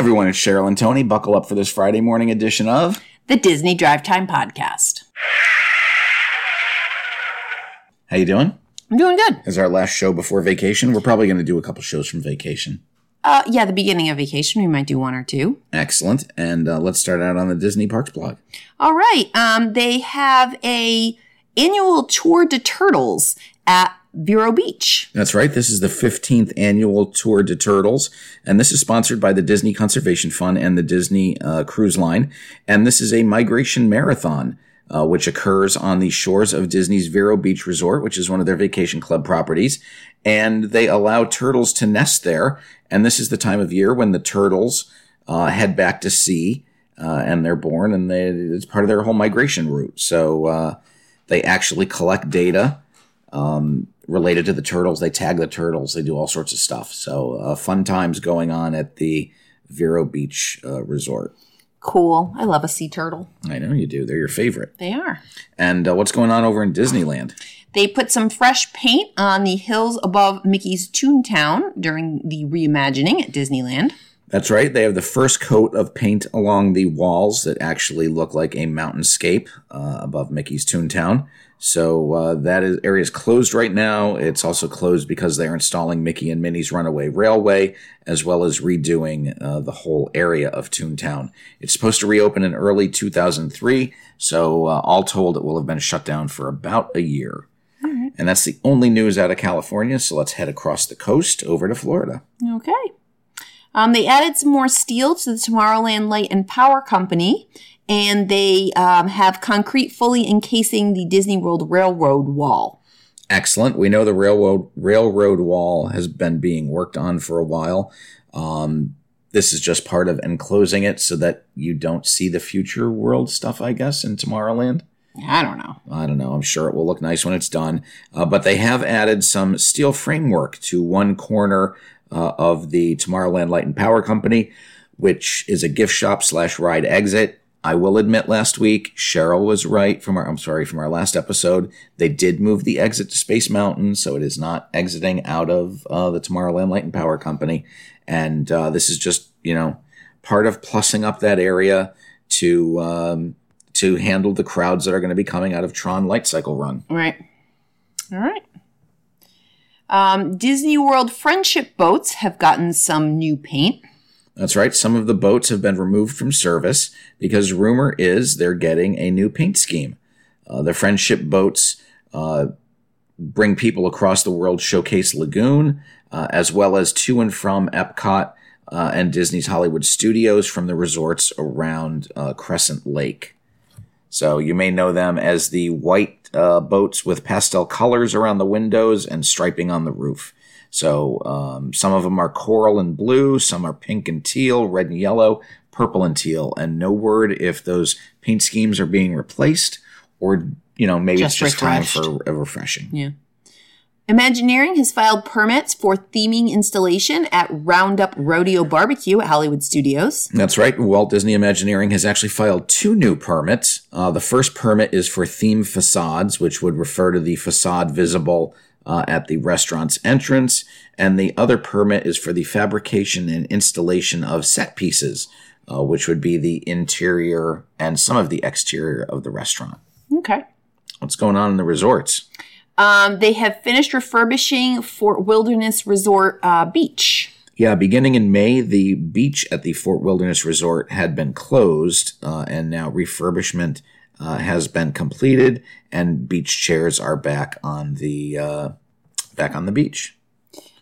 everyone, it's Cheryl and Tony. Buckle up for this Friday morning edition of the Disney Drive Time Podcast. How you doing? I'm doing good. As our last show before vacation, we're probably going to do a couple shows from vacation. Uh, yeah, the beginning of vacation, we might do one or two. Excellent. And uh, let's start out on the Disney Parks blog. All right. Um, they have a annual tour de Turtles at Vero Beach. That's right. This is the 15th annual Tour de Turtles, and this is sponsored by the Disney Conservation Fund and the Disney uh, Cruise Line. And this is a migration marathon, uh, which occurs on the shores of Disney's Vero Beach Resort, which is one of their vacation club properties. And they allow turtles to nest there. And this is the time of year when the turtles uh, head back to sea. Uh, and they're born, and they, it's part of their whole migration route. So uh, they actually collect data um, related to the turtles. They tag the turtles. They do all sorts of stuff. So uh, fun times going on at the Vero Beach uh, Resort. Cool. I love a sea turtle. I know you do. They're your favorite. They are. And uh, what's going on over in Disneyland? They put some fresh paint on the hills above Mickey's Toontown during the reimagining at Disneyland. That's right. They have the first coat of paint along the walls that actually look like a mountainscape uh, above Mickey's Toontown. So uh, that is, area is closed right now. It's also closed because they're installing Mickey and Minnie's Runaway Railway, as well as redoing uh, the whole area of Toontown. It's supposed to reopen in early 2003, so uh, all told, it will have been shut down for about a year. And that's the only news out of California. So let's head across the coast over to Florida. Okay. Um, they added some more steel to the Tomorrowland Light and Power Company, and they um, have concrete fully encasing the Disney World Railroad wall. Excellent. We know the railroad railroad wall has been being worked on for a while. Um, this is just part of enclosing it so that you don't see the future world stuff, I guess, in Tomorrowland. I don't know. I don't know. I'm sure it will look nice when it's done. Uh, but they have added some steel framework to one corner uh, of the Tomorrowland Light and Power Company, which is a gift shop slash ride exit. I will admit last week, Cheryl was right from our, I'm sorry, from our last episode. They did move the exit to Space Mountain, so it is not exiting out of uh, the Tomorrowland Light and Power Company. And uh, this is just, you know, part of plussing up that area to, um, to handle the crowds that are going to be coming out of Tron Light Cycle Run. Right. All right. Um, Disney World friendship boats have gotten some new paint. That's right. Some of the boats have been removed from service because rumor is they're getting a new paint scheme. Uh, the friendship boats uh, bring people across the World Showcase Lagoon, uh, as well as to and from Epcot uh, and Disney's Hollywood Studios from the resorts around uh, Crescent Lake. So you may know them as the white uh, boats with pastel colors around the windows and striping on the roof. So um, some of them are coral and blue, some are pink and teal, red and yellow, purple and teal, and no word if those paint schemes are being replaced or you know maybe Just it's just refreshed. time for a refreshing. Yeah. Imagineering has filed permits for theming installation at Roundup Rodeo Barbecue at Hollywood Studios. That's right. Walt Disney Imagineering has actually filed two new permits. Uh, the first permit is for theme facades, which would refer to the facade visible uh, at the restaurant's entrance, and the other permit is for the fabrication and installation of set pieces, uh, which would be the interior and some of the exterior of the restaurant. Okay. What's going on in the resorts? Um, they have finished refurbishing Fort Wilderness Resort uh, Beach. Yeah, beginning in May, the beach at the Fort Wilderness Resort had been closed, uh, and now refurbishment uh, has been completed, and beach chairs are back on the uh, back on the beach.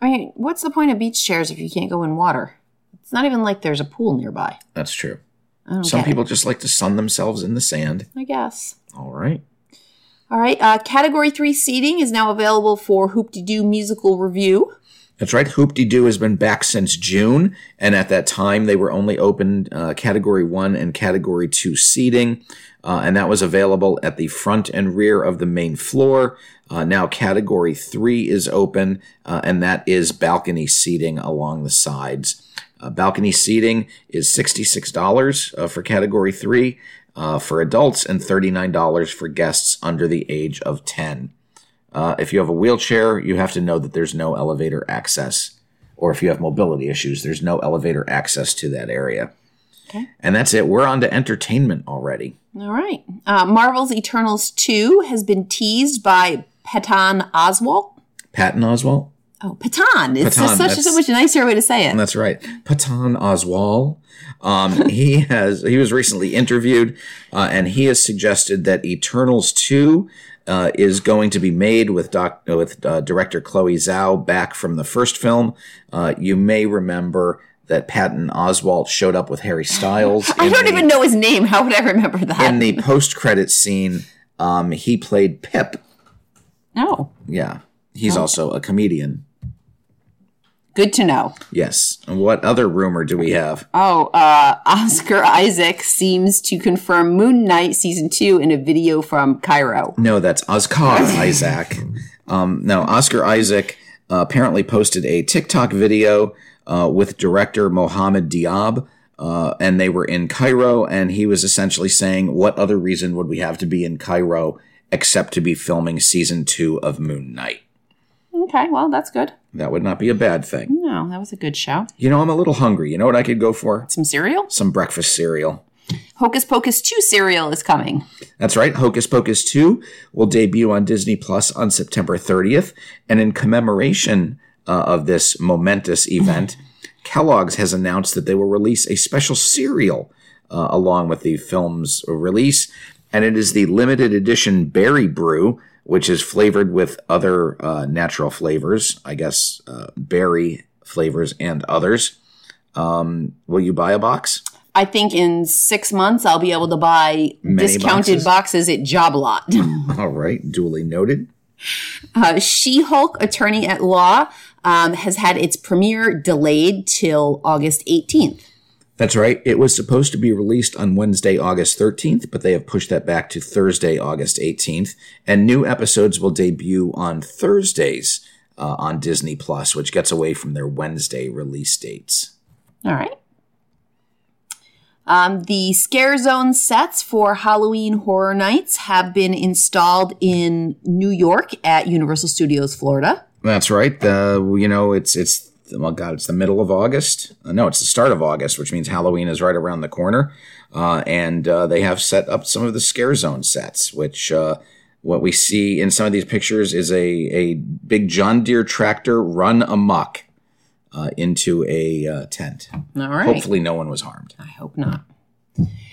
I mean, what's the point of beach chairs if you can't go in water? It's not even like there's a pool nearby. That's true. Some people it. just like to sun themselves in the sand. I guess. All right. All right. Uh, category three seating is now available for Hoop De Doo Musical Revue. That's right. Hoop De Doo has been back since June, and at that time they were only open uh, Category One and Category Two seating, uh, and that was available at the front and rear of the main floor. Uh, now Category Three is open, uh, and that is balcony seating along the sides. Uh, balcony seating is sixty-six dollars uh, for Category Three uh, for adults, and thirty-nine dollars for guests under the age of ten. Uh, if you have a wheelchair, you have to know that there's no elevator access or if you have mobility issues, there's no elevator access to that area. Okay. And that's it. We're on to entertainment already. All right. Uh, Marvel's Eternals 2 has been teased by Patton Oswalt. Patton Oswalt? Oh, Patton. It's just such a, so much nicer way to say it. That's right. Patton Oswal. Um, he has he was recently interviewed, uh, and he has suggested that Eternals two uh, is going to be made with doc, with uh, director Chloe Zhao back from the first film. Uh, you may remember that Patton Oswalt showed up with Harry Styles. I don't the- even know his name. How would I remember that? in the post credit scene. Um, he played Pip. no. Yeah, he's also a comedian. Good to know. Yes. And what other rumor do we have? Oh, uh, Oscar Isaac seems to confirm Moon Knight season two in a video from Cairo. No, that's Oscar Isaac. Um, no, Oscar Isaac uh, apparently posted a TikTok video uh, with director Mohamed Diab, uh, and they were in Cairo, and he was essentially saying, "What other reason would we have to be in Cairo except to be filming season two of Moon Knight?" Okay, well, that's good. That would not be a bad thing. No, that was a good show. You know, I'm a little hungry. You know what I could go for? Some cereal? Some breakfast cereal. Hocus Pocus 2 cereal is coming. That's right. Hocus Pocus 2 will debut on Disney Plus on September 30th. And in commemoration uh, of this momentous event, Kellogg's has announced that they will release a special cereal uh, along with the film's release. And it is the limited edition Berry Brew, which is flavored with other uh, natural flavors, I guess uh, berry flavors and others. Um, will you buy a box? I think in six months I'll be able to buy Many discounted boxes, at Job Lot. All right, duly noted. Uh, she Hulk Attorney at Law um, has had its premiere delayed till August 18th. That's right. It was supposed to be released on Wednesday, August 13th, but they have pushed that back to Thursday, August 18th. And new episodes will debut on Thursdays uh, on Disney Plus, which gets away from their Wednesday release dates. All right. Um, the Scare Zone sets for Halloween Horror Nights have been installed in New York at Universal Studios Florida. That's right. Uh, you know, it's it's well, God, it's the middle of August. Uh, no, it's the start of August, which means Halloween is right around the corner. Uh, and uh, they have set up some of the Scare Zone sets, which uh, what we see in some of these pictures is a a big John Deere tractor run amok uh, into a uh, tent. All right. Hopefully, no one was harmed. I hope not.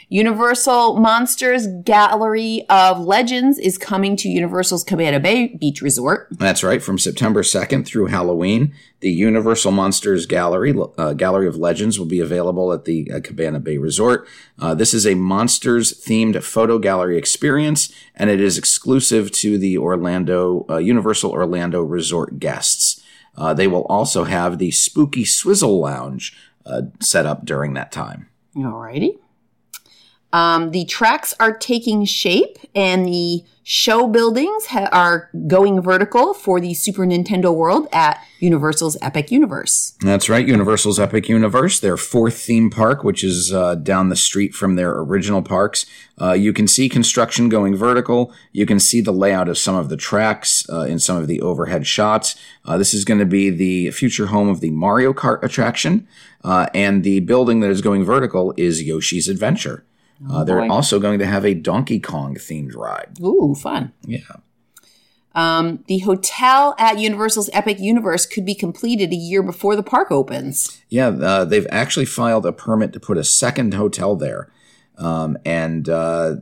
Universal Monsters Gallery of Legends is coming to Universal's Cabana Bay Beach Resort. That's right. From September 2nd through Halloween, the Universal Monsters Gallery, uh, Gallery of Legends, will be available at the uh, Cabana Bay Resort. Uh, this is a monsters themed photo gallery experience, and it is exclusive to the Orlando, uh, Universal Orlando Resort guests. Uh, they will also have the Spooky Swizzle Lounge uh, set up during that time. Alrighty. Um, the tracks are taking shape, and the show buildings ha- are going vertical for the Super Nintendo World at Universal's Epic Universe. That's right, Universal's Epic Universe, their fourth theme park, which is uh, down the street from their original parks. Uh, you can see construction going vertical. You can see the layout of some of the tracks uh, in some of the overhead shots. Uh, this is going to be the future home of the Mario Kart attraction, uh, and the building that is going vertical is Yoshi's Adventure. Uh, they're boy. also going to have a Donkey Kong themed ride. Ooh, fun. Yeah. Um, the hotel at Universal's Epic Universe could be completed a year before the park opens. Yeah, uh, they've actually filed a permit to put a second hotel there, um, and uh,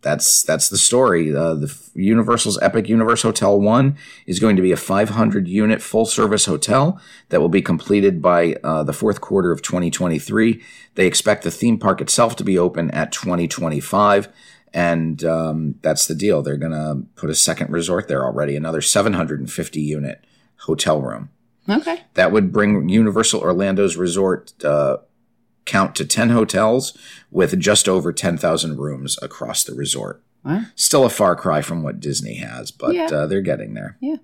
that's that's the story. Uh, the Universal's Epic Universe Hotel One is going to be a 500 unit full service hotel that will be completed by uh, the fourth quarter of 2023. They expect the theme park itself to be open at 2025. And um, that's the deal. They're going to put a second resort there already, another 750 unit hotel room. Okay. That would bring Universal Orlando's resort uh, count to 10 hotels with just over 10,000 rooms across the resort. Wow. Still a far cry from what Disney has, but Yeah. uh, they're getting there. Yeah.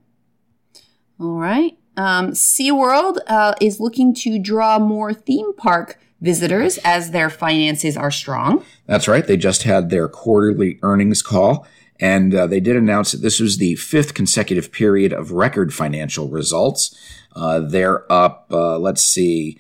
All right. Um, SeaWorld uh, is looking to draw more theme park visitors as their finances are strong. That's right. They just had their quarterly earnings call, and uh, they did announce that this was the fifth consecutive period of record financial results. Uh, they're up, uh, let's see,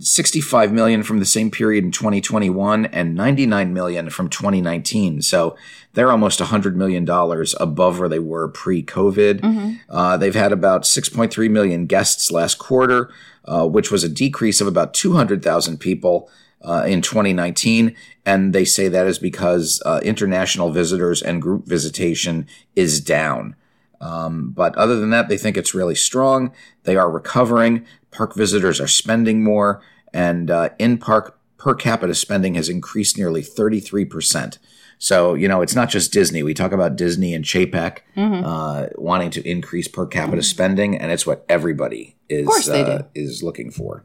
65 million from the same period in 2021 and 99 million from 2019. So they're almost 100 million dollars above where they were pre-COVID. Uh, they've had about 6.3 million guests last quarter, uh, which was a decrease of about 200,000 people. Uh, in 2019, and they say that is because uh, international visitors and group visitation is down. Um, but other than that, they think it's really strong. They are recovering. Park visitors are spending more, and uh, in park per capita spending has increased nearly 33%. So, you know, it's not just Disney. We talk about Disney and Chapek uh, wanting to increase per capita spending, and it's what everybody is, uh, is looking for.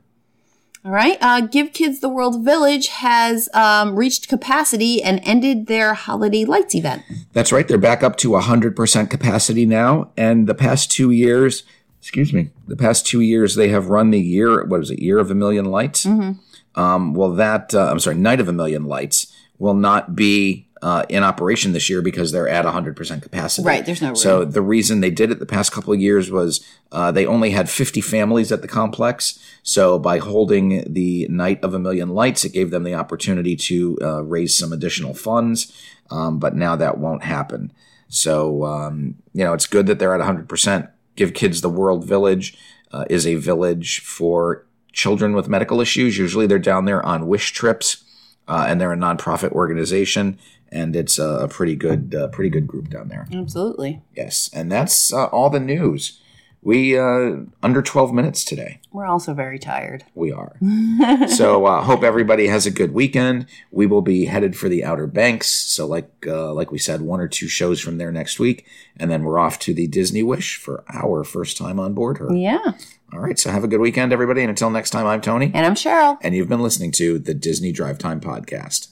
All right. Uh, Give Kids the World Village has um, reached capacity and ended their holiday lights event. That's right. They're back up to 100% capacity now. And the past two years, excuse me, the past two years, they have run the year, what is it, Year of a Million Lights? Um, well, that, uh, I'm sorry, Night of a Million Lights will not be uh, in operation this year because they're at 100% capacity. Right, there's no room. So the reason they did it the past couple of years was uh, they only had 50 families at the complex. So by holding the Night of a Million Lights, it gave them the opportunity to uh, raise some additional funds. Um, but now that won't happen. So, um, you know, it's good that they're at 100%. Give Kids the World Village uh, is a village for children with medical issues. Usually they're down there on wish trips, uh, and they're a nonprofit organization. And it's a, a pretty good, uh, pretty good group down there. Absolutely. Yes, and that's uh, all the news. We uh, under twelve minutes today. We're also very tired. We are. so uh, hope everybody has a good weekend. We will be headed for the Outer Banks. So like uh, like we said, one or two shows from there next week, and then we're off to the Disney Wish for our first time on board her. Yeah. All right. So have a good weekend, everybody, and until next time, I'm Tony, And I'm Cheryl. and you've been listening to the Disney Drive Time podcast.